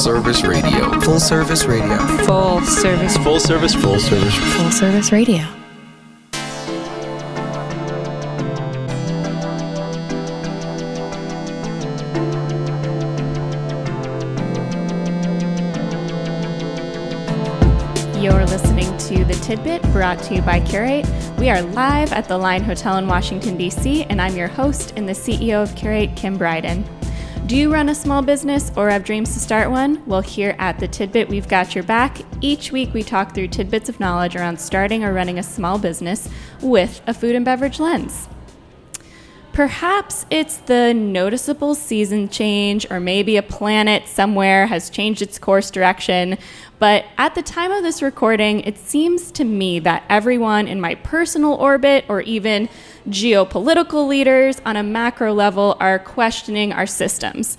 Full service Radio. Full Service Radio. Full service. Full service. Full Service. Full service radio. You're listening to The Tidbit brought to you by Curate. We are live at the Line Hotel in Washington, D.C., and I'm your host and the CEO of Curate, Kim Bryden. Do you run a small business or have dreams to start one? Well, here at The Tidbit, we've got your back. Each week, we talk through tidbits of knowledge around starting or running a small business with a food and beverage lens. Perhaps it's the noticeable season change, or maybe a planet somewhere has changed its course direction. But at the time of this recording, it seems to me that everyone in my personal orbit, or even geopolitical leaders on a macro level, are questioning our systems.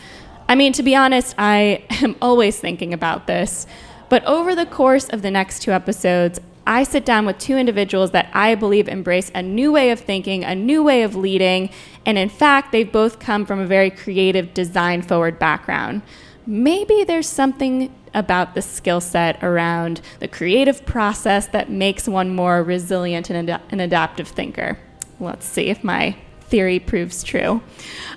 I mean, to be honest, I am always thinking about this. But over the course of the next two episodes, I sit down with two individuals that I believe embrace a new way of thinking, a new way of leading, and in fact, they've both come from a very creative, design forward background. Maybe there's something about the skill set around the creative process that makes one more resilient and ad- an adaptive thinker. Let's see if my theory proves true.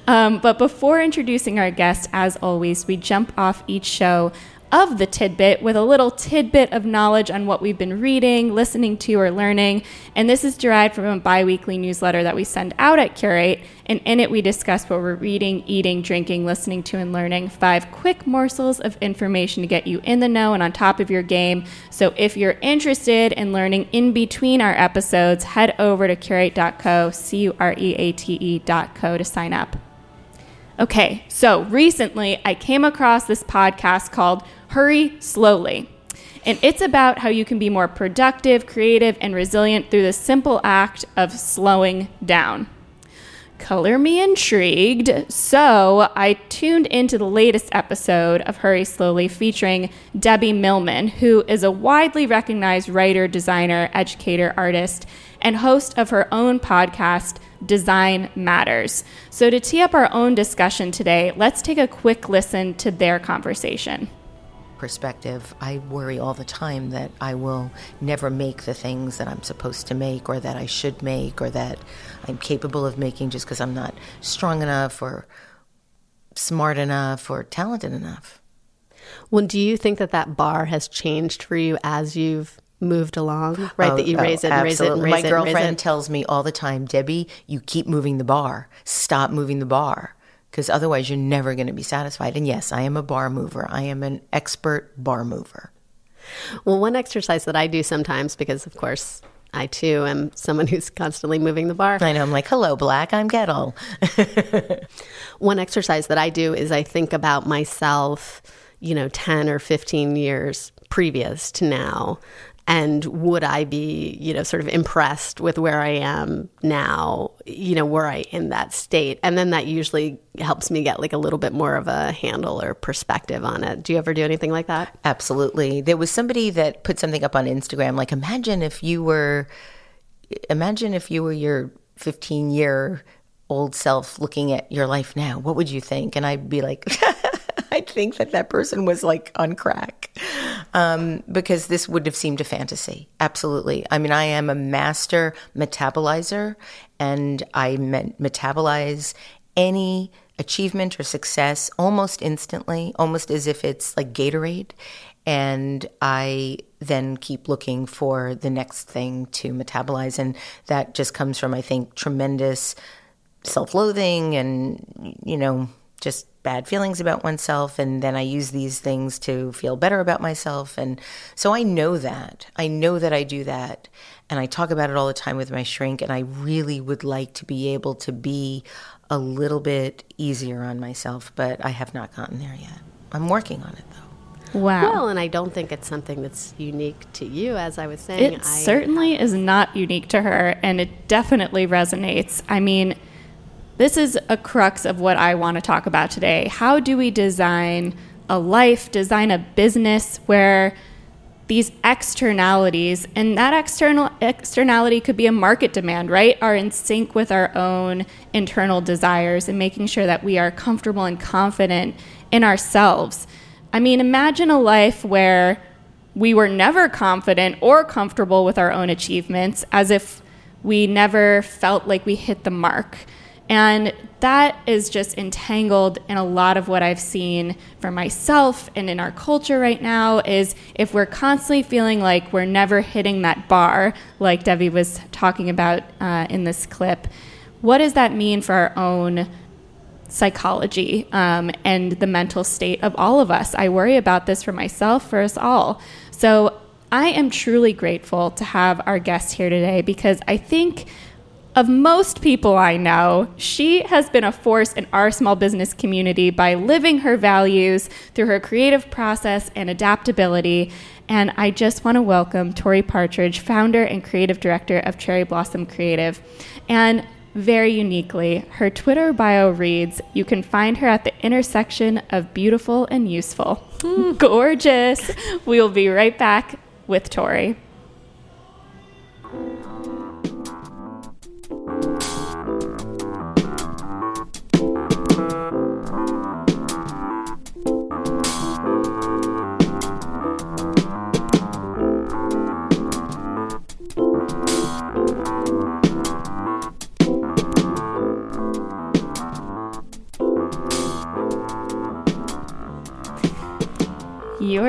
Um, but before introducing our guest, as always, we jump off each show of the tidbit with a little tidbit of knowledge on what we've been reading, listening to, or learning. And this is derived from a bi weekly newsletter that we send out at Curate. And in it, we discuss what we're reading, eating, drinking, listening to, and learning. Five quick morsels of information to get you in the know and on top of your game. So if you're interested in learning in between our episodes, head over to curate.co, C U R E A T E.co to sign up. Okay, so recently I came across this podcast called Hurry Slowly. And it's about how you can be more productive, creative, and resilient through the simple act of slowing down. Color me intrigued. So I tuned into the latest episode of Hurry Slowly featuring Debbie Millman, who is a widely recognized writer, designer, educator, artist, and host of her own podcast, Design Matters. So to tee up our own discussion today, let's take a quick listen to their conversation perspective, I worry all the time that I will never make the things that I'm supposed to make or that I should make or that I'm capable of making just because I'm not strong enough or smart enough or talented enough. Well, do you think that that bar has changed for you as you've moved along? Right, Oh, that you oh, raise it and raise it and raise My it raise girlfriend tells me all the time, Debbie, you keep moving the bar. Stop moving the bar. Because otherwise, you're never going to be satisfied. And yes, I am a bar mover. I am an expert bar mover. Well, one exercise that I do sometimes, because of course I too am someone who's constantly moving the bar. I know. I'm like, hello, Black. I'm Gettle. One exercise that I do is I think about myself, you know, 10 or 15 years previous to now. And would I be, you know, sort of impressed with where I am now, you know, were I in that state? And then that usually helps me get like a little bit more of a handle or perspective on it. Do you ever do anything like that? Absolutely. There was somebody that put something up on Instagram like, imagine if you were, imagine if you were your 15 year old self looking at your life now. What would you think? And I'd be like, I think that that person was like on crack um, because this would have seemed a fantasy. Absolutely. I mean, I am a master metabolizer and I me- metabolize any achievement or success almost instantly, almost as if it's like Gatorade. And I then keep looking for the next thing to metabolize. And that just comes from, I think, tremendous self loathing and, you know, just bad feelings about oneself. And then I use these things to feel better about myself. And so I know that. I know that I do that. And I talk about it all the time with my shrink. And I really would like to be able to be a little bit easier on myself, but I have not gotten there yet. I'm working on it though. Wow. Well, and I don't think it's something that's unique to you, as I was saying. It I, certainly is not unique to her, and it definitely resonates. I mean, this is a crux of what I want to talk about today. How do we design a life, design a business where these externalities, and that external externality could be a market demand, right, are in sync with our own internal desires and making sure that we are comfortable and confident in ourselves. I mean, imagine a life where we were never confident or comfortable with our own achievements, as if we never felt like we hit the mark. And that is just entangled in a lot of what I've seen for myself and in our culture right now is if we're constantly feeling like we're never hitting that bar, like Debbie was talking about uh, in this clip, what does that mean for our own psychology um, and the mental state of all of us? I worry about this for myself, for us all. So I am truly grateful to have our guest here today because I think of most people I know, she has been a force in our small business community by living her values through her creative process and adaptability. And I just want to welcome Tori Partridge, founder and creative director of Cherry Blossom Creative. And very uniquely, her Twitter bio reads You can find her at the intersection of beautiful and useful. Hmm. Gorgeous. We'll be right back with Tori.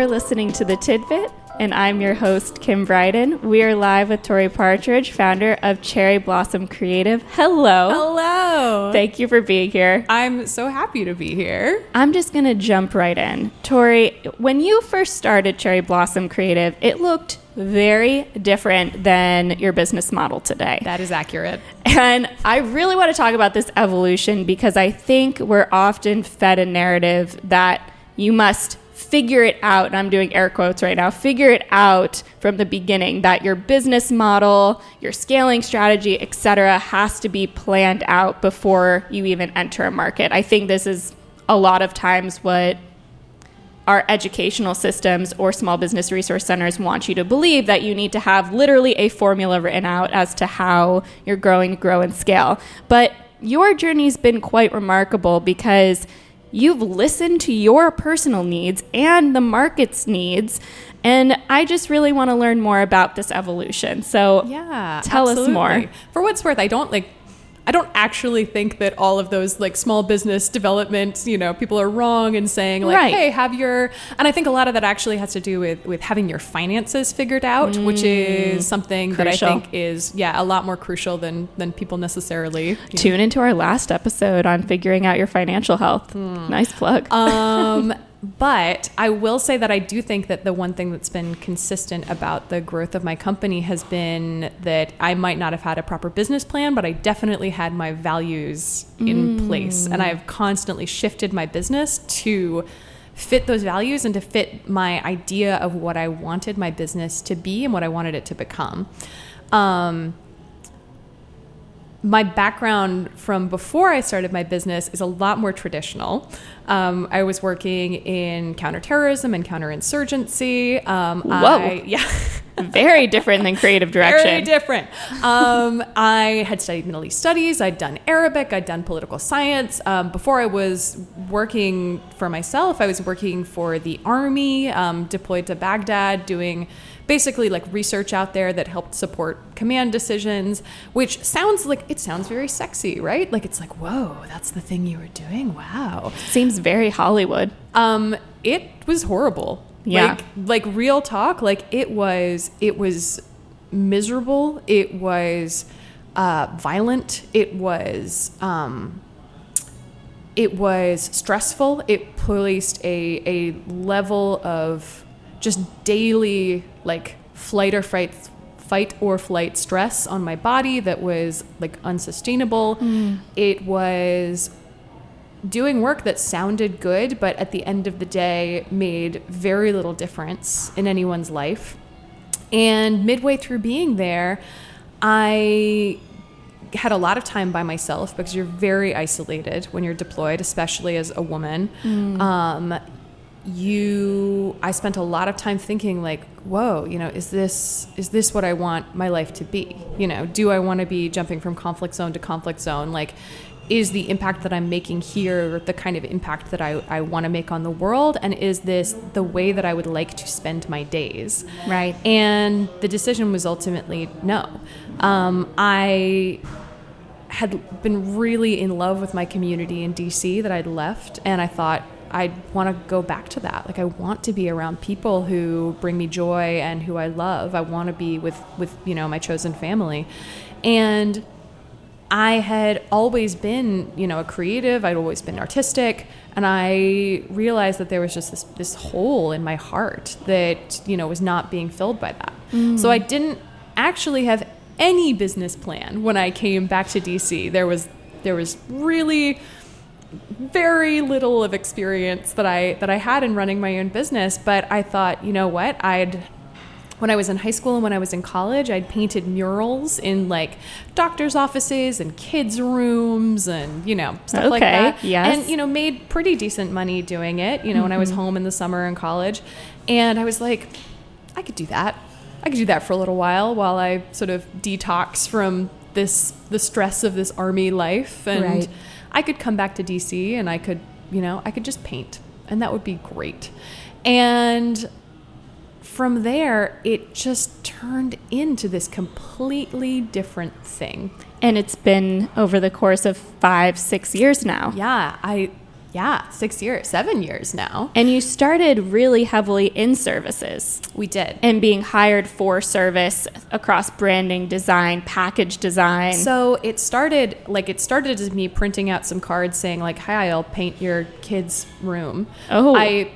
You're listening to The Tidbit, and I'm your host, Kim Bryden. We are live with Tori Partridge, founder of Cherry Blossom Creative. Hello. Hello. Thank you for being here. I'm so happy to be here. I'm just going to jump right in. Tori, when you first started Cherry Blossom Creative, it looked very different than your business model today. That is accurate. And I really want to talk about this evolution because I think we're often fed a narrative that you must figure it out and I'm doing air quotes right now figure it out from the beginning that your business model your scaling strategy etc has to be planned out before you even enter a market I think this is a lot of times what our educational systems or small business resource centers want you to believe that you need to have literally a formula written out as to how you're growing grow and scale. But your journey's been quite remarkable because you've listened to your personal needs and the market's needs. And I just really want to learn more about this evolution. So, Yeah. tell us more. For what's worth, I don't like I don't actually think that all of those like small business development, you know, people are wrong in saying like, Right. hey, have your and I think a lot of that actually has to do with with having your finances figured out, which is something that I Mm. Think is yeah, a lot more crucial than than people necessarily you know, Tune into our last episode on figuring out your financial health. Nice plug. um, but I will say that I do think that the one thing that's been consistent about the growth of my company has been that I might not have had a proper business plan, but I definitely had my values in place. And I've constantly shifted my business to fit those values and to fit my idea of what I wanted my business to be and what I wanted it to become. Um, my background from before I started my business is a lot more traditional. Um, I was working in counterterrorism and counterinsurgency. Um, Whoa. I, yeah. Very different than creative direction. Very different. Um, I had studied Middle East studies. I'd done Arabic. I'd done political science. Um, before I was working for myself, I was working for the army, um, deployed to Baghdad, doing basically like research out there that helped support command decisions. Which sounds like it sounds very sexy, right? Like it's like, whoa, that's the thing you were doing. Wow. Seems very Hollywood. Um, it was horrible. Yeah. Like, like real talk. Like it was. It was miserable. It was uh, violent. It was. Um, it was stressful. It placed a a level of just daily like flight or fight fight or flight stress on my body that was like unsustainable. It was doing work that sounded good, but at the end of the day made very little difference in anyone's life. And midway through being there, I had a lot of time by myself because you're very isolated when you're deployed, especially as a woman. Um, you i spent a lot of time thinking like whoa you know is this is this what i want my life to be you know do i want to be jumping from conflict zone to conflict zone like is the impact that I'm making here the kind of impact that I, I want to make on the world? And is this the way that I would like to spend my days? Right. And the decision was ultimately no. Um, I had been really in love with my community in DC that I'd left, and I thought I want to go back to that. Like I want to be around people who bring me joy and who I love. I want to be with with you know my chosen family, and I had always been you know a creative. I'd always been artistic, and I realized that there was just this this hole in my heart that you know was not being filled by that. Mm. So I didn't actually have any business plan when I came back to DC. There was there was really very little of experience that I that I had in running my own business, but I thought, you know what? I'd when I was in high school and when I was in college, I'd painted murals in like doctors' offices and kids' rooms and, you know, stuff like Okay, that. yes. And, you know, made pretty decent money doing it, you know, when I was mm-hmm. home in the summer in college. And I was like, I could do that. I could do that for a little while while I sort of detox from this the stress of this army life and Right. I could come back to DC and I could, you know, I could just paint and that would be great. And from there, it just turned into this completely different thing. And it's been over the course of five, six years now. Yeah, I, yeah, six years, seven years now. And you started really heavily in services We did. and being hired for service across branding, design, package design. So it started like it started as me printing out some cards saying like, "Hi, I'll paint your kid's room." Oh. I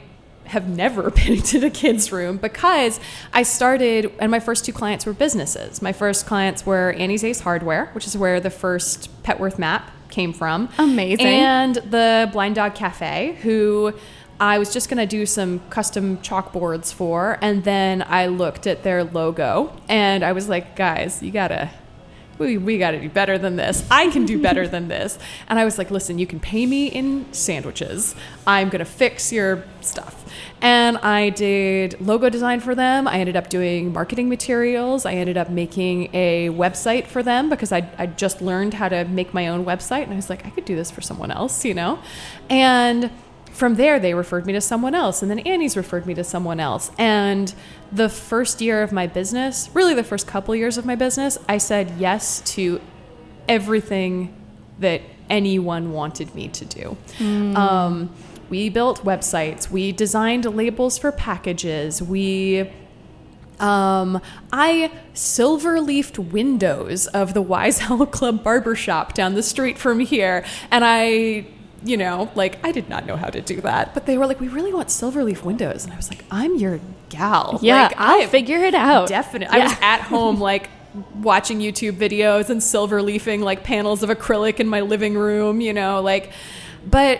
have never painted the kid's room because I started, and my first two clients were businesses. My first clients were Annie's Ace Hardware, which is where the first Petworth map came from. Amazing. And the Blind Dog Cafe, who I was just going to do some custom chalkboards for. And then I looked at their logo and I was like, guys, you got to we, we got to do better than this. I can do better than this. And I was like, listen, you can pay me in sandwiches. I'm going to fix your stuff. And I did logo design for them. I ended up doing marketing materials. I ended up making a website for them because I, I just learned how to make my own website. And I was like, I could do this for someone else, you know? And from there, they referred me to someone else, and then Annie's referred me to someone else. And the first year of my business, really the first couple years of my business, I said yes to everything that anyone wanted me to do. Um, we built websites, we designed labels for packages, we um, I silver leafed windows of the Wise Owl Club barbershop down the street from here. And I, you know, like, I did not know how to do that. But they were like, we really want silver leaf windows. And I was like, I'm your gal. Yeah, like, I'll I figure it out. Definitely. I was at home, like, watching YouTube videos and silver leafing, like, panels of acrylic in my living room, you know, like, but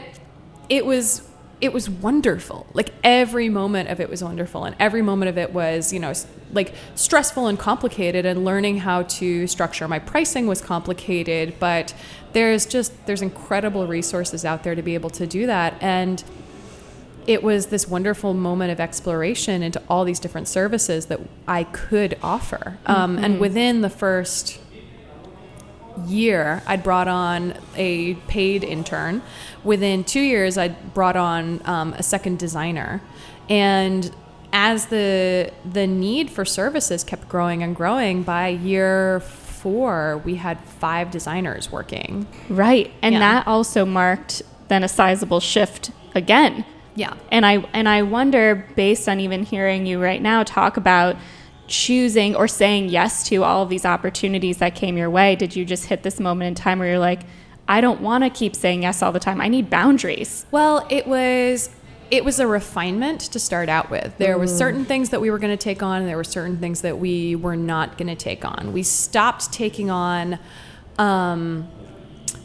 it was it was wonderful like every moment of it was wonderful and every moment of it was you know like stressful and complicated and learning how to structure my pricing was complicated but there's just there's incredible resources out there to be able to do that and it was this wonderful moment of exploration into all these different services that I could offer. Um, Mm-hmm. and within the first year, I'd brought on a paid intern. Within two years, I'd brought on um, a second designer. And as the the need for services kept growing and growing, by year four, we had five designers working. Right. And Yeah. that also marked then a sizable shift again. Yeah. And I and I wonder based on even hearing you right now talk about choosing or saying yes to all of these opportunities that came your way, did you just hit this moment in time where you're like I don't want to keep saying yes all the time. I need boundaries. Well, it was it was a refinement to start out with. There were certain things that we were going to take on, and there were certain things that we were not going to take on. We stopped taking on um,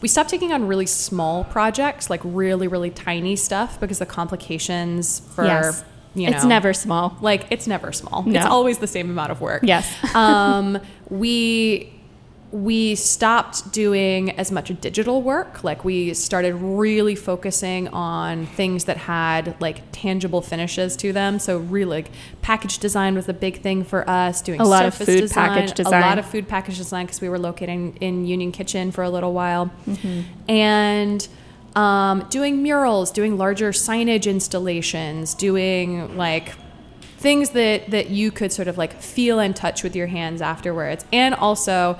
we stopped taking on really small projects, like really really tiny stuff because the complications for yes. you know it's never small. like it's never small. No. It's always the same amount of work. Yes. um, we we stopped doing as much digital work. Like we started really focusing on things that had like tangible finishes to them. So really, like package design was a big thing for us. Doing A lot of food design, package a lot of food package design because we were located in, in Union Kitchen for a little while, Mm-hmm. and um, doing murals, doing larger signage installations, doing like things that that you could sort of like feel and touch with your hands afterwards and also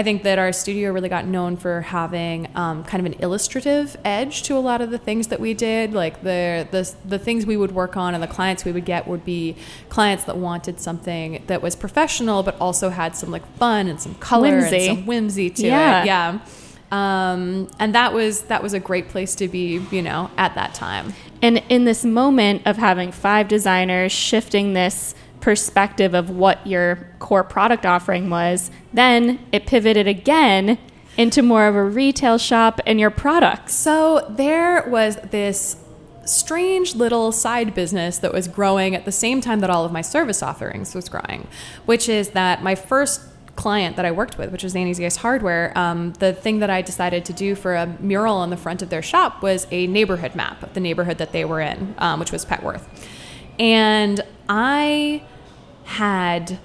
i think that our studio really got known for having um, kind of an illustrative edge to a lot of the things that we did like the, the the things we would work on and the clients we would get would be clients that wanted something that was professional but also had some like fun and some color Whimsy. and some whimsy to Yeah. it yeah um, and that was that was a great place to be you know at that time And in this moment of having five designers shifting this perspective of what your core product offering was, then it pivoted again into more of a retail shop and your products. So there was this strange little side business that was growing at the same time that all of my service offerings was growing, which is that my first client that I worked with, which was Annie's Ace Hardware, um, the thing that I decided to do for a mural on the front of their shop was a neighborhood map of the neighborhood that they were in, um, which was Petworth. And I had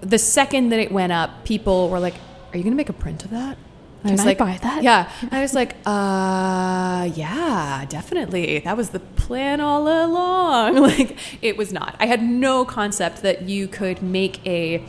the second that it went up, people were like, "Are you going to make a print of that?" Can was I like, buy that? Yeah. I was like, "Uh, yeah, definitely. That was the plan all along." Like, it was not. I had no concept that you could make a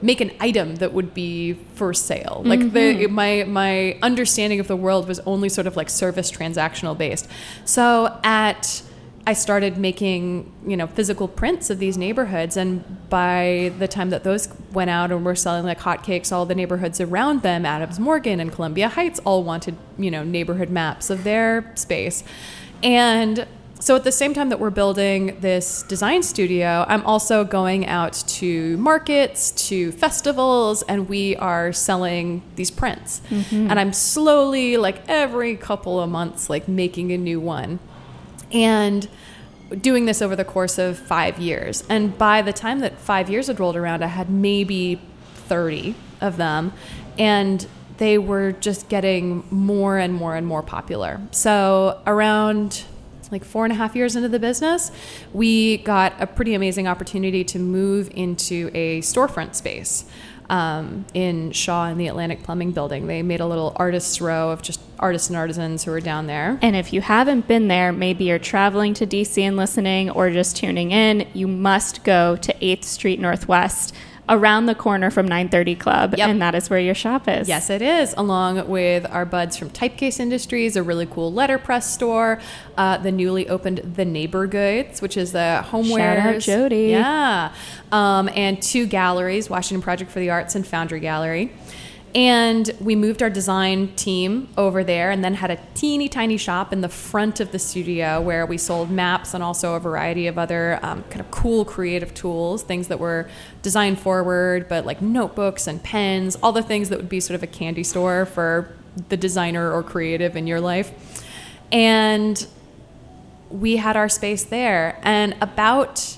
make an item that would be for sale. Like Mm-hmm. the my my understanding of the world was only sort of like service transactional based. So at I started making, you know, physical prints of these neighborhoods and by the time that those went out and were selling like hotcakes, all the neighborhoods around them, Adams Morgan and Columbia Heights all wanted, you know, neighborhood maps of their space. And so at the same time that we're building this design studio, I'm also going out to markets, to festivals, and we are selling these prints. Mm-hmm. And I'm slowly, like every couple of months, like making a new one. And doing this over the course of five years. And by the time that five years had rolled around, I had maybe 30 of them. And they were just getting more and more and more popular. So around like four and a half years into the business, we got a pretty amazing opportunity to move into a storefront space um, in Shaw in the Atlantic Plumbing Building. They made a little artists' row of just artists and artisans who were down there. And if you haven't been there, maybe you're traveling to DC and listening or just tuning in, you must go to 8th Street Northwest around the corner from 930 Club. Yep. And that is where your shop is. Yes, it is, along with our buds from Typecase Industries, a really cool letterpress store, uh, the newly opened The Neighbor Goods, which is the homewares. Shout out Jody. Yeah. Um, and two galleries, Washington Project for the Arts and Foundry Gallery. And we moved our design team over there and then had a teeny tiny shop in the front of the studio where we sold maps and also a variety of other um, kind of cool creative tools, things that were design forward, but like notebooks and pens, all the things that would be sort of a candy store for the designer or creative in your life. And we had our space there. And about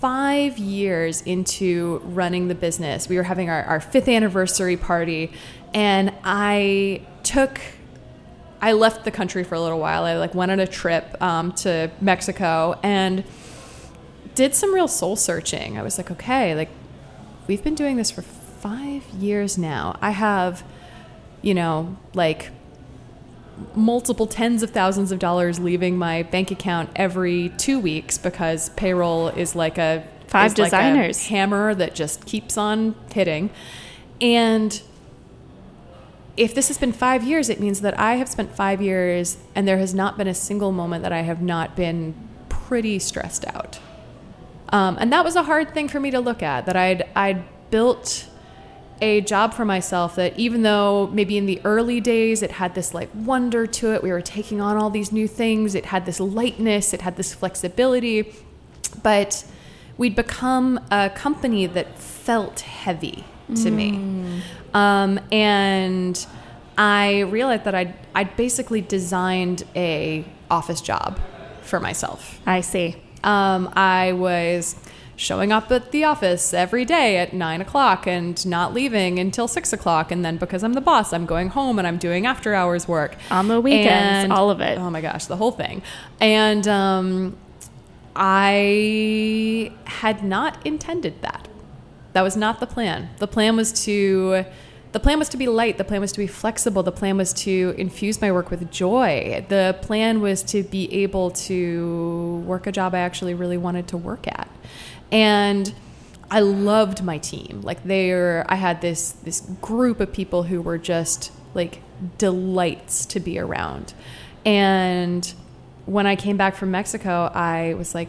five years into running the business, we were having our, our fifth anniversary party, and I took. I left the country for a little while. I like went on a trip um, to Mexico and did some real soul searching. I was like, okay, like we've been doing this for five years now. I have, you know, like multiple tens of thousands of dollars leaving my bank account every two weeks because payroll is like a Five is like a designers. hammer that just keeps on hitting and if this has been five years it means that i have spent five years and there has not been a single moment that i have not been pretty stressed out um, and that was a hard thing for me to look at that i'd i'd built a job for myself that even though maybe in the early days it had this like wonder to it we were taking on all these new things it had this lightness it had this flexibility but we'd become a company that felt heavy to me. Um, and i realized that I'd, I'd basically designed a office job for myself. I see. um, I was showing up at the office every day at nine o'clock and not leaving until six o'clock. And then because I'm the boss, I'm going home and I'm doing after hours work On the weekends, And- all of it. Oh my gosh, the whole thing. And um, I had not intended that. That was not the plan. The plan was to the plan was to be light, the plan was to be flexible, the plan was to infuse my work with joy. The plan was to be able to work a job I actually really wanted to work at. And I loved my team. Like they're I had this this group of people who were just like delights to be around. And when I came back from Mexico, I was like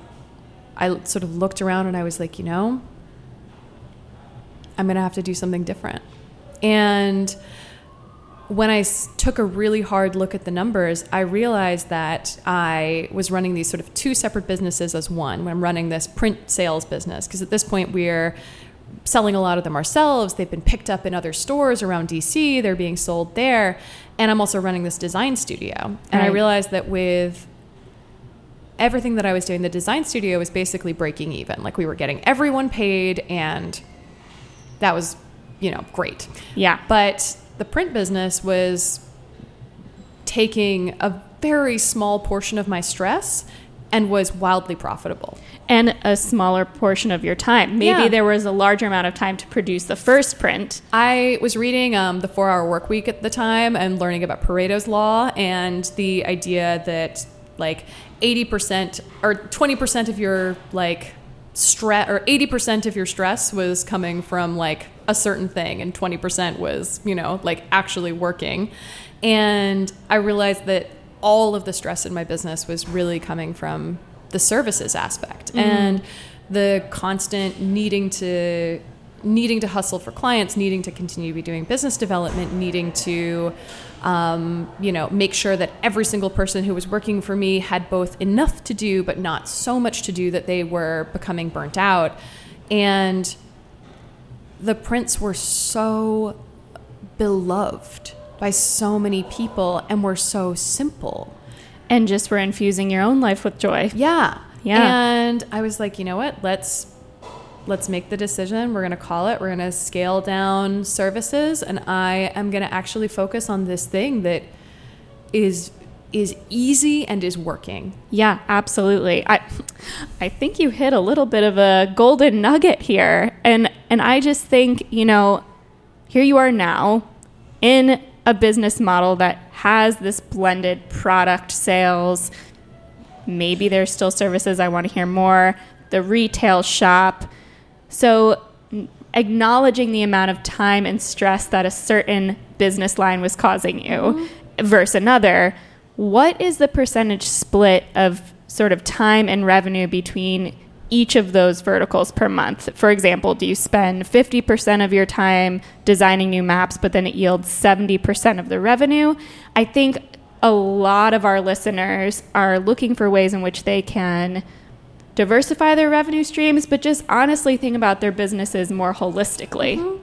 I sort of looked around and I was like, you know, I'm to have to do something different. And when I s- took a really hard look at the numbers, I realized that I was running these sort of two separate businesses as one. When I'm running this print sales business, because at this point we're selling a lot of them ourselves. They've been picked up in other stores around DC. They're being sold there, and I'm also running this design studio. And I realized that with everything that I was doing, the design studio was basically breaking even. Like we were getting everyone paid, and that was, you know, great. Yeah. But the print business was taking a very small portion of my stress and was wildly profitable. and a smaller portion of your time. Maybe Yeah. there was a larger amount of time to produce the first print. I was reading um, the Four Hour Work Week at the time and learning about Pareto's Law and the idea that like 80% or 20% of your like stress or 80% of your stress was coming from like a certain thing and 20% was, you know, like actually working. And I realized that all of the stress in my business was really coming from the services aspect mm-hmm. and the constant needing to needing to hustle for clients, needing to continue to be doing business development, needing to, um, you know, make sure that every single person who was working for me had both enough to do, but not so much to do that they were becoming burnt out. And the prints were so beloved by so many people and were so simple. And just were infusing your own life with joy. Yeah. Yeah. And I was like, you know what? Let's let's make the decision. We're going to call it. We're going to scale down services and I am going to actually focus on this thing that is is easy and is working. Yeah, absolutely. I I think you hit a little bit of a golden nugget here. And and I just think, you know, here you are now in a business model that has this blended product sales. Maybe there's still services I want to hear more, the retail shop. So acknowledging the amount of time and stress that a certain business line was causing you mm-hmm. versus another, what is the percentage split of sort of time and revenue between each of those verticals per month? For example, do you spend 50% of your time designing new maps, but then it yields 70% of the revenue? I think a lot of our listeners are looking for ways in which they can diversify their revenue streams, but just honestly think about their businesses more holistically.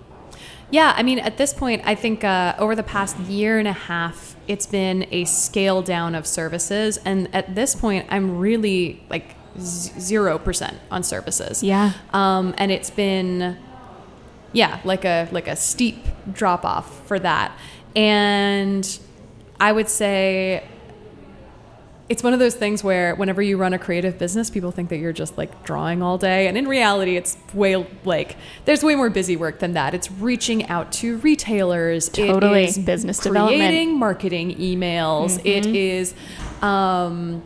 Yeah, I mean, at this point, I think uh, over the past year and a half, it's been a scale down of services, and at this point, I'm really like zero percent on services. Yeah. um, and it's been, yeah, like a like a steep drop off for that, and I would say it's one of those things where whenever you run a creative business, people think that you're just like drawing all day. And in reality, it's way like there's way more busy work than that. It's reaching out to retailers. Totally. It is Business creating development. marketing emails. It is, um,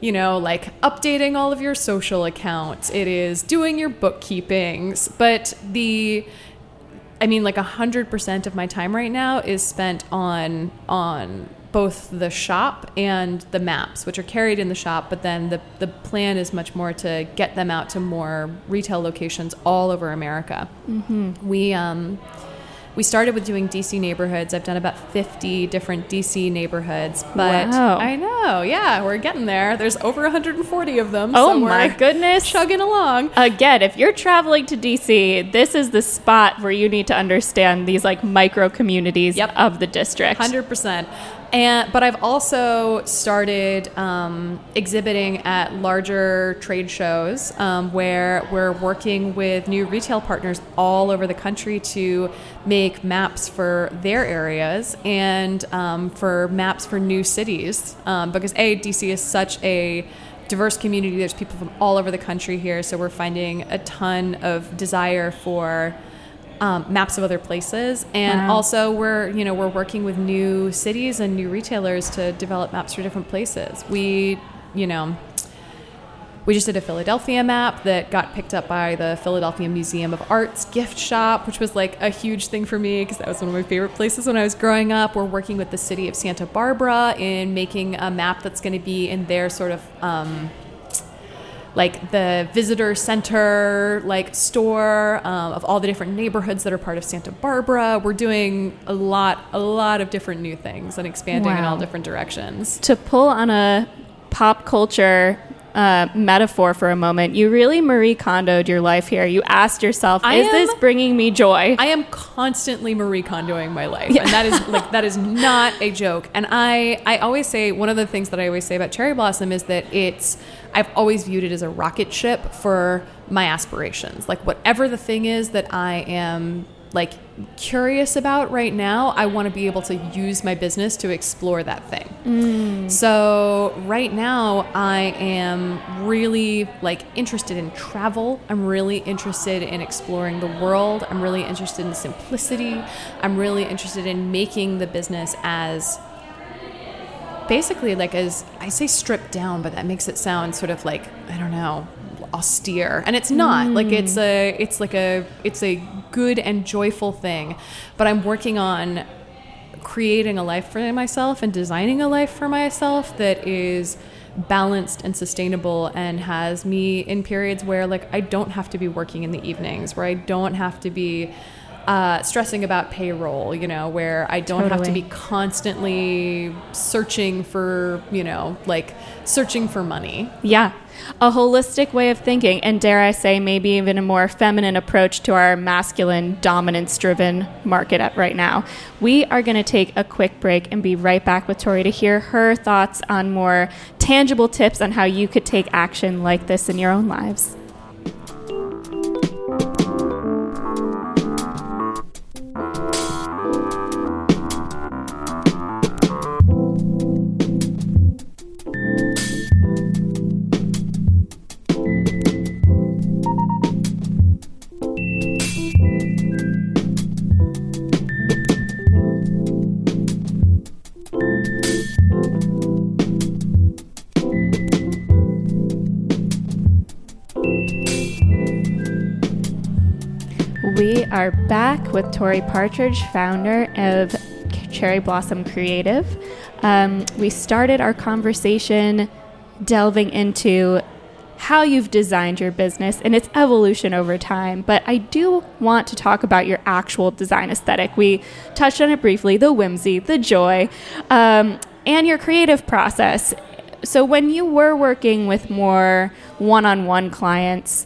you know, like updating all of your social accounts. It is doing your bookkeepings. But the I mean, like hundred percent of my time right now is spent on on both the shop and the maps, which are carried in the shop. But then the the plan is much more to get them out to more retail locations all over America. Mm-hmm. We um, we started with doing DC neighborhoods. I've done about fifty different DC neighborhoods, but Wow. I know, yeah, we're getting there. There's over 140 of them. Oh so my goodness. chugging along. Again, if you're traveling to DC, this is the spot where you need to understand these like micro communities Yep. of the district. Hundred percent. And but I've also started um, exhibiting at larger trade shows um, where we're working with new retail partners all over the country to make maps for their areas and um, for maps for new cities. Um, because a DC is such a diverse community. There's people from all over the country here, so we're finding a ton of desire for um, maps of other places, and Wow. also we're you know we're working with new cities and new retailers to develop maps for different places. We you know. We just did a Philadelphia map that got picked up by the Philadelphia Museum of Art's gift shop, which was like a huge thing for me because that was one of my favorite places when I was growing up. We're working with the city of Santa Barbara in making a map that's going to be in their sort of um, like the visitor center like store um, of all the different neighborhoods that are part of Santa Barbara. We're doing a lot, a lot of different new things and expanding in all different directions. to pull on a pop culture uh, metaphor for a moment, you really Marie Kondoed your life here. You asked yourself, I "Is am- this bringing me joy?" I am constantly Marie Kondoing my life, and that is like that is not a joke. And I I always say one of the things that I always say about Cherry Blossom is that it's I've always viewed it as a rocket ship for my aspirations. Like whatever the thing is that I am like curious about right now, I want to be able to use my business to explore that thing. Mm. So right now I am really like interested in travel. I'm really interested in exploring the world. I'm really interested in simplicity. I'm really interested in making the business as basically like as I say stripped down, but that makes it sound sort of like I don't know austere. And it's not. Like it's a it's like a it's a good and joyful thing. But i'm working on creating a life for myself and designing a life for myself that is balanced and sustainable and has me in periods where like I don't have to be working in the evenings, where I don't have to be uh, stressing about payroll, you know, where I don't have to be constantly searching for, you know, like searching for money. Yeah, a holistic way of thinking, and dare I say, maybe even a more feminine approach to our masculine, dominance driven market right now. We are going to take a quick break and be right back with Tori to hear her thoughts on more tangible tips on how you could take action like this in your own lives. Are back with Tori Partridge, founder of Cherry Blossom Creative. Um, we started our conversation delving into how you've designed your business and its evolution over time. But I do want to talk about your actual design aesthetic. We touched on it briefly the whimsy, the joy, um, and your creative process. So, when you were working with more one on one clients,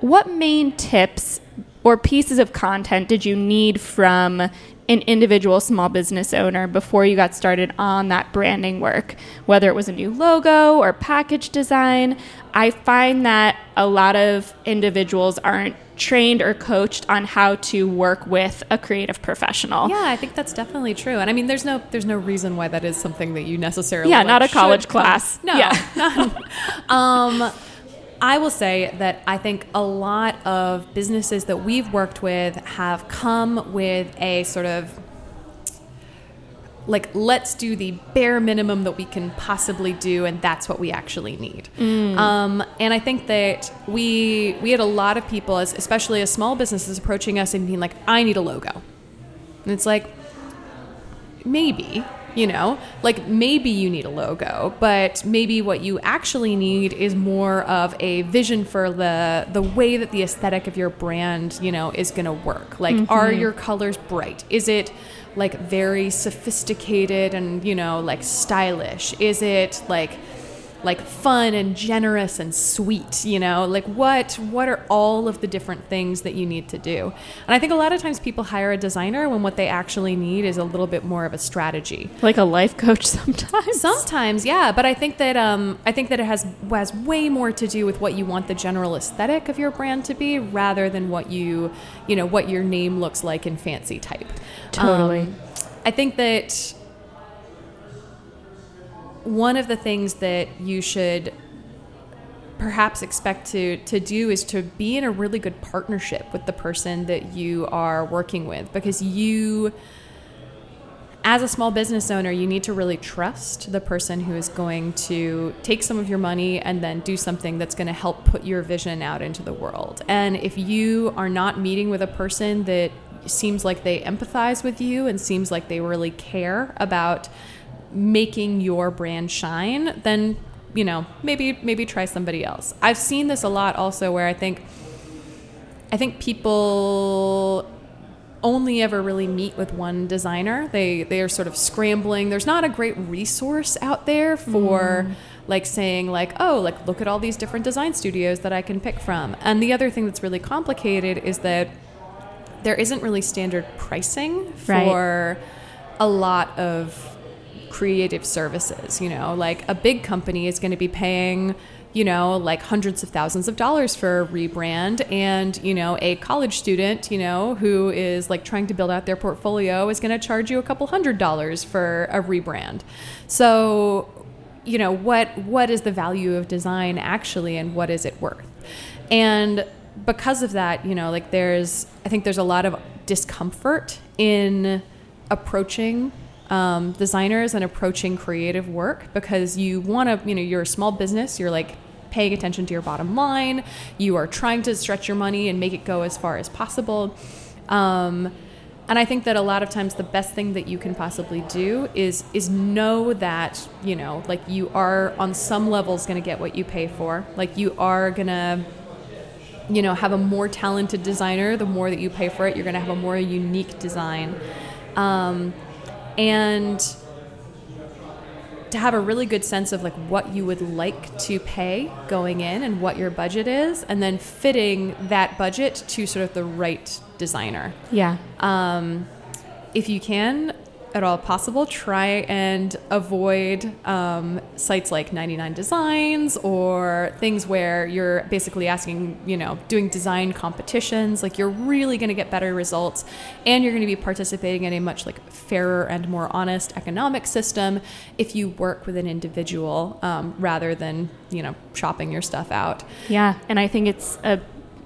what main tips or pieces of content did you need from an individual small business owner before you got started on that branding work? Whether it was a new logo or package design, I find that a lot of individuals aren't trained or coached on how to work with a creative professional. Yeah, I think that's definitely true. And I mean, there's no there's no reason why that is something that you necessarily Yeah, like, not a college come- class. No. Yeah. um, I will say that I think a lot of businesses that we've worked with have come with a sort of like let's do the bare minimum that we can possibly do and that's what we actually need. Um, and i think that we we had a lot of people as especially as small businesses approaching us and being like i need a logo. And it's like maybe you know? Like maybe you need a logo but maybe what you actually need is more of a vision for the the way that the aesthetic of your brand you know is going to work. Like are mm-hmm. your colors bright? Is it like very sophisticated and you know like stylish? Is it like like fun and generous and sweet you know like what what are all of the different things that you need to do and i think a lot of times people hire a designer when what they actually need is a little bit more of a strategy Like a life coach sometimes. Sometimes, yeah, but I think that um, I think that it has has way more to do with what you want the general aesthetic of your brand to be, rather than what you you know what your name looks like in fancy type. Totally. Um, I think that one of the things that you should perhaps expect to to do is to be in a really good partnership with the person that you are working with because you as a small business owner, you need to really trust the person who is going to take some of your money and then do something that's going to help put your vision out into the world. And if you are not meeting with a person that seems like they empathize with you and seems like they really care about making your brand shine, then you know, maybe maybe try somebody else. I've seen this a lot also where I think I think people only ever really meet with one designer. They they are sort of scrambling. There's not a great resource out there for mm. like saying like, "Oh, like look at all these different design studios that I can pick from." And the other thing that's really complicated is that there isn't really standard pricing Right. for a lot of creative services. You know, like a big company is going to be paying, you know, like hundreds of thousands of dollars for a rebrand, and you know, a college student, you know, who is like trying to build out their portfolio is going to charge you a couple hundred dollars for a rebrand. So, you know, what what is the value of design actually, and what is it worth? And because of that, you know, like there's, I think there's a lot of discomfort in approaching um, designers and approaching creative work because you want to, you know, you're a small business, you're like paying attention to your bottom line, you are trying to stretch your money and make it go as far as possible. Um, and I think that a lot of times the best thing that you can possibly do is is know that you know like you are on some levels going to get what you pay for. Like you are going to you know have a more talented designer the more that you pay for it you're going to have a more unique design um, and to have a really good sense of like what you would like to pay going in and what your budget is and then fitting that budget to sort of the right designer Yeah. um, if you can at all possible, try and avoid um, sites like 99 Designs or things where you're basically asking, you know, doing design competitions. Like you're really going to get better results, and you're going to be participating in a much like fairer and more honest economic system if you work with an individual um, rather than you know shopping your stuff out. Yeah, and I think it's a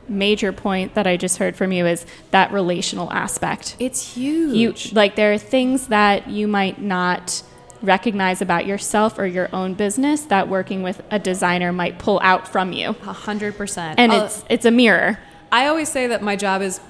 major point that I just heard from you is that relational aspect. It's huge. You like there are things that you might not recognize about yourself or your own business that working with a designer might pull out from you. a hundred percent, And Uh, it's it's a mirror. I always say that my job is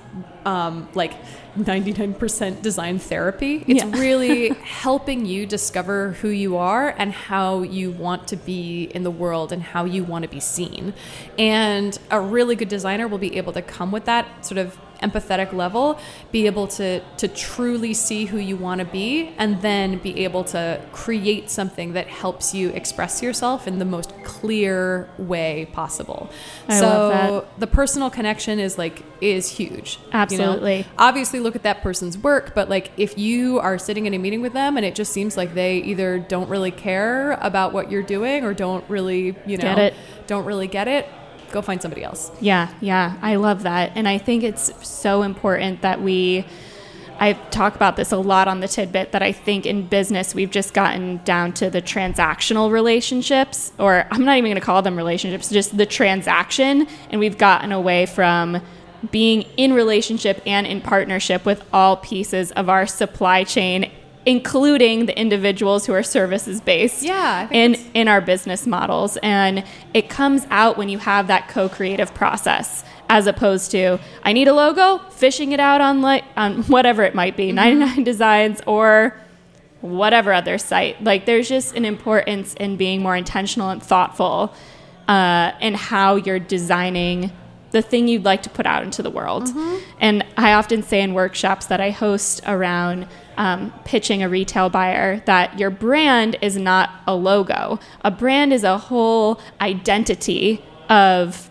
um, like 99% design therapy. It's Yeah. really helping you discover who you are and how you want to be in the world and how you want to be seen. And a really good designer will be able to come with that sort of empathetic level, be able to to truly see who you want to be and then be able to create something that helps you express yourself in the most clear way possible. I so love that. the personal connection is like is huge. you know? Absolutely. Obviously look at that person's work, but like if you are sitting in a meeting with them and it just seems like they either don't really care about what you're doing or don't really, you know, don't really get it, go find somebody else. Yeah, yeah, I love that. And I think it's so important that we I talk about this a lot on the tidbit that I think in business we've just gotten down to the transactional relationships, or I'm not even going to call them relationships, just the transaction. And we've gotten away from being in relationship and in partnership with all pieces of our supply chain, including the individuals who are services based Yeah, in, in our business models. And it comes out when you have that co creative process. As opposed to, I need a logo, fishing it out on like on whatever it might be, 99 Designs or whatever other site. Like, there's just an importance in being more intentional and thoughtful uh, in how you're designing the thing you'd like to put out into the world. And I often say in workshops that I host around um, pitching a retail buyer that your brand is not a logo. A brand is a whole identity of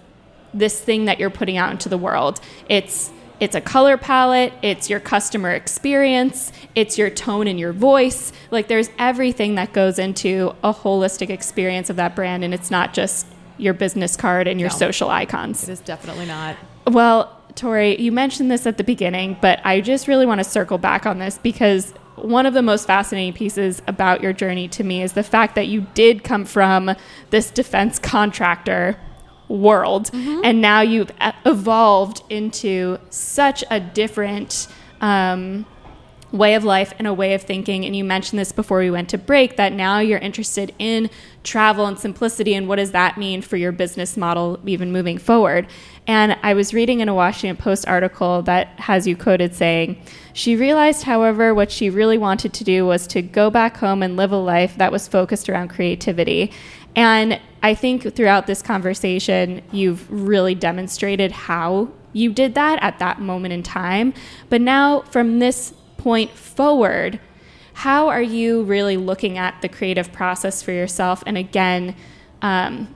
this thing that you're putting out into the world. It's it's a color palette, it's your customer experience, it's your tone and your voice. Like there's everything that goes into a holistic experience of that brand and it's not just your business card and your No. social icons. It is definitely not. Well, Tori, you mentioned this at the beginning, but I just really want to circle back on this because one of the most fascinating pieces about your journey to me is the fact that you did come from this defense contractor world and now you've evolved into such a different um, way of life and a way of thinking. And you mentioned this before we went to break that now you're interested in travel and simplicity and what does that mean for your business model even moving forward. And I was reading in a Washington Post article that has you quoted saying, She realized, however, what she really wanted to do was to go back home and live a life that was focused around creativity. And I think throughout this conversation, you've really demonstrated how you did that at that moment in time. But now, from this point forward, how are you really looking at the creative process for yourself? And again, um,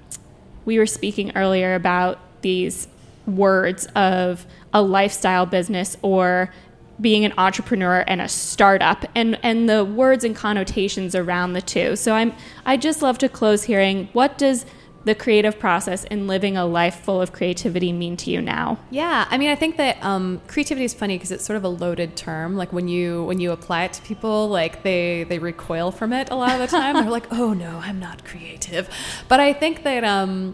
we were speaking earlier about these words of a lifestyle business or being an entrepreneur and a startup and and the words and connotations around the two. So I'm I just love to close hearing what does the creative process and living a life full of creativity mean to you now? Yeah, I mean, I think that um, creativity is funny because it's sort of a loaded term. Like when you when you apply it to people, like they they recoil from it a lot of the time. They're like, "Oh no, I'm not creative." But I think that um,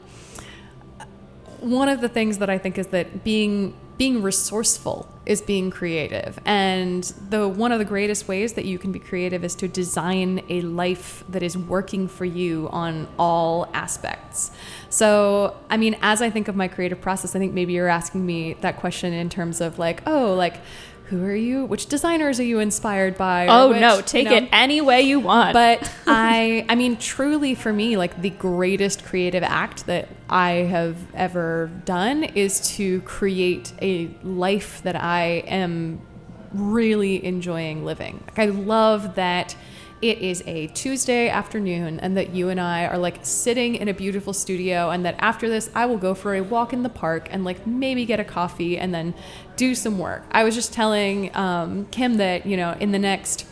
one of the things that I think is that being being resourceful is being creative. And the one of the greatest ways that you can be creative is to design a life that is working for you on all aspects. So i mean as i think of my creative process i think maybe you're asking me that question in terms of like oh like who are you which designers are you inspired by Oh which, no, you take know, it any way you want. but I, I mean, truly for me, like the greatest creative act that I have ever done is to create a life that I am really enjoying living. Like I love that it is a Tuesday afternoon and that you and I are like sitting in a beautiful studio and that after this I will go for a walk in the park and like maybe get a coffee and then do some work. I was just telling um, Kim that, you know, in the next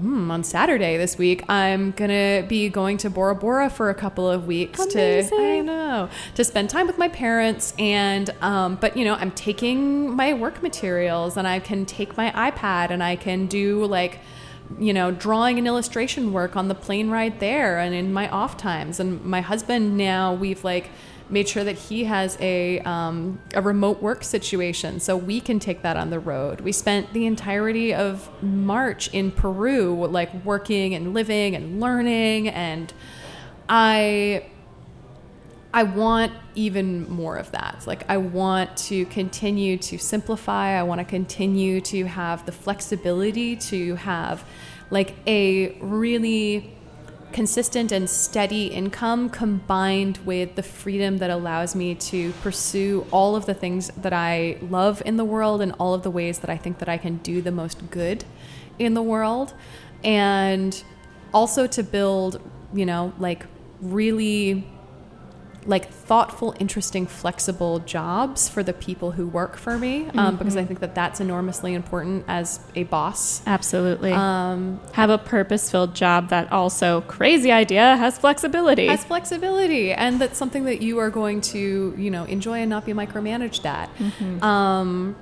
Hmm, on Saturday this week, I'm gonna be going to Bora Bora for a couple of weeks to I know to spend time with my parents and um, but you know I'm taking my work materials and I can take my iPad and I can do like you know drawing and illustration work on the plane ride there and in my off times and my husband now we've like made sure that he has a um, a remote work situation so we can take that on the road. We spent the entirety of March in Peru, like working and living and learning, and I I want even more of that. Like I want to continue to simplify. I want to continue to have the flexibility to have like a really consistent and steady income combined with the freedom that allows me to pursue all of the things that I love in the world and all of the ways that I think that I can do the most good in the world and also to build, you know, like really like thoughtful, interesting, flexible jobs for the people who work for me um, because I think that that's enormously important as a boss. Absolutely. Um, Have a purpose filled job that also, crazy idea, has flexibility. has flexibility and that's something that you are going to you know enjoy and not be micromanaged at um,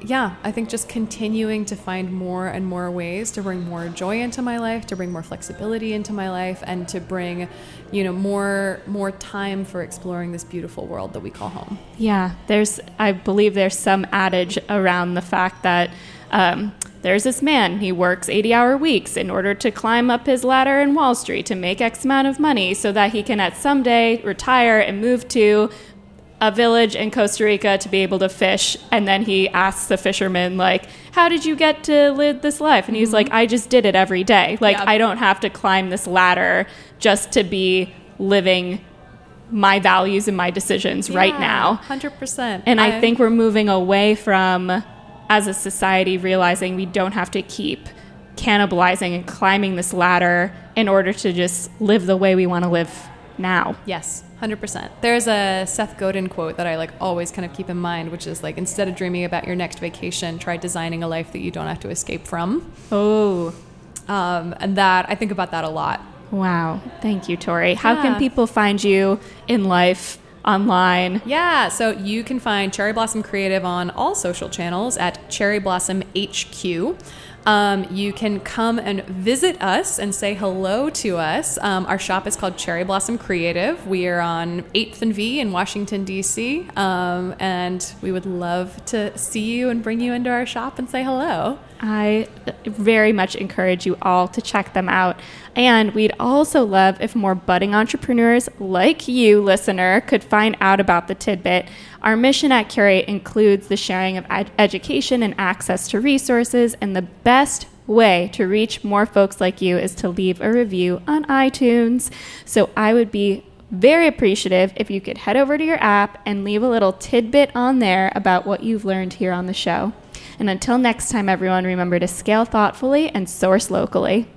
yeah i think just continuing to find more and more ways to bring more joy into my life to bring more flexibility into my life and to bring you know more more time for exploring this beautiful world that we call home. Yeah, there's, I believe there's some adage around the fact that um, there's this man, he works 80 hour weeks in order to climb up his ladder in Wall Street to make X amount of money so that he can at some day retire and move to a village in Costa Rica to be able to fish. And then he asks the fisherman, like, how did you get to live this life? And he's mm-hmm. like, I just did it every day. Like, Yeah. I don't have to climb this ladder just to be living my values and my decisions right now. 100%. And I, think we're moving away from, as a society, realizing we don't have to keep cannibalizing and climbing this ladder in order to just live the way we want to live now. Yes, 100%. There's a Seth Godin quote that I like always kind of keep in mind, which is like instead of dreaming about your next vacation, try designing a life that you don't have to escape from. Oh, Um, and that I think about that a lot. wow. Thank you, Tori. How can people find you in life, online? Yeah, so you can find Cherry Blossom Creative on all social channels at Cherry Blossom HQ. Um, you can come and visit us and say hello to us. Um, our shop is called Cherry Blossom Creative. We are on 8th and V in Washington, D.C. Um, and we would love to see you and bring you into our shop and say hello. I very much encourage you all to check them out. And we'd also love if more budding entrepreneurs like you, listener, could find out about the tidbit. Our mission at Curate includes the sharing of ed- education and access to resources, and the best way to reach more folks like you is to leave a review on iTunes. So I would be very appreciative if you could head over to your app and leave a little tidbit on there about what you've learned here on the show. And until next time, everyone, remember to scale thoughtfully and source locally.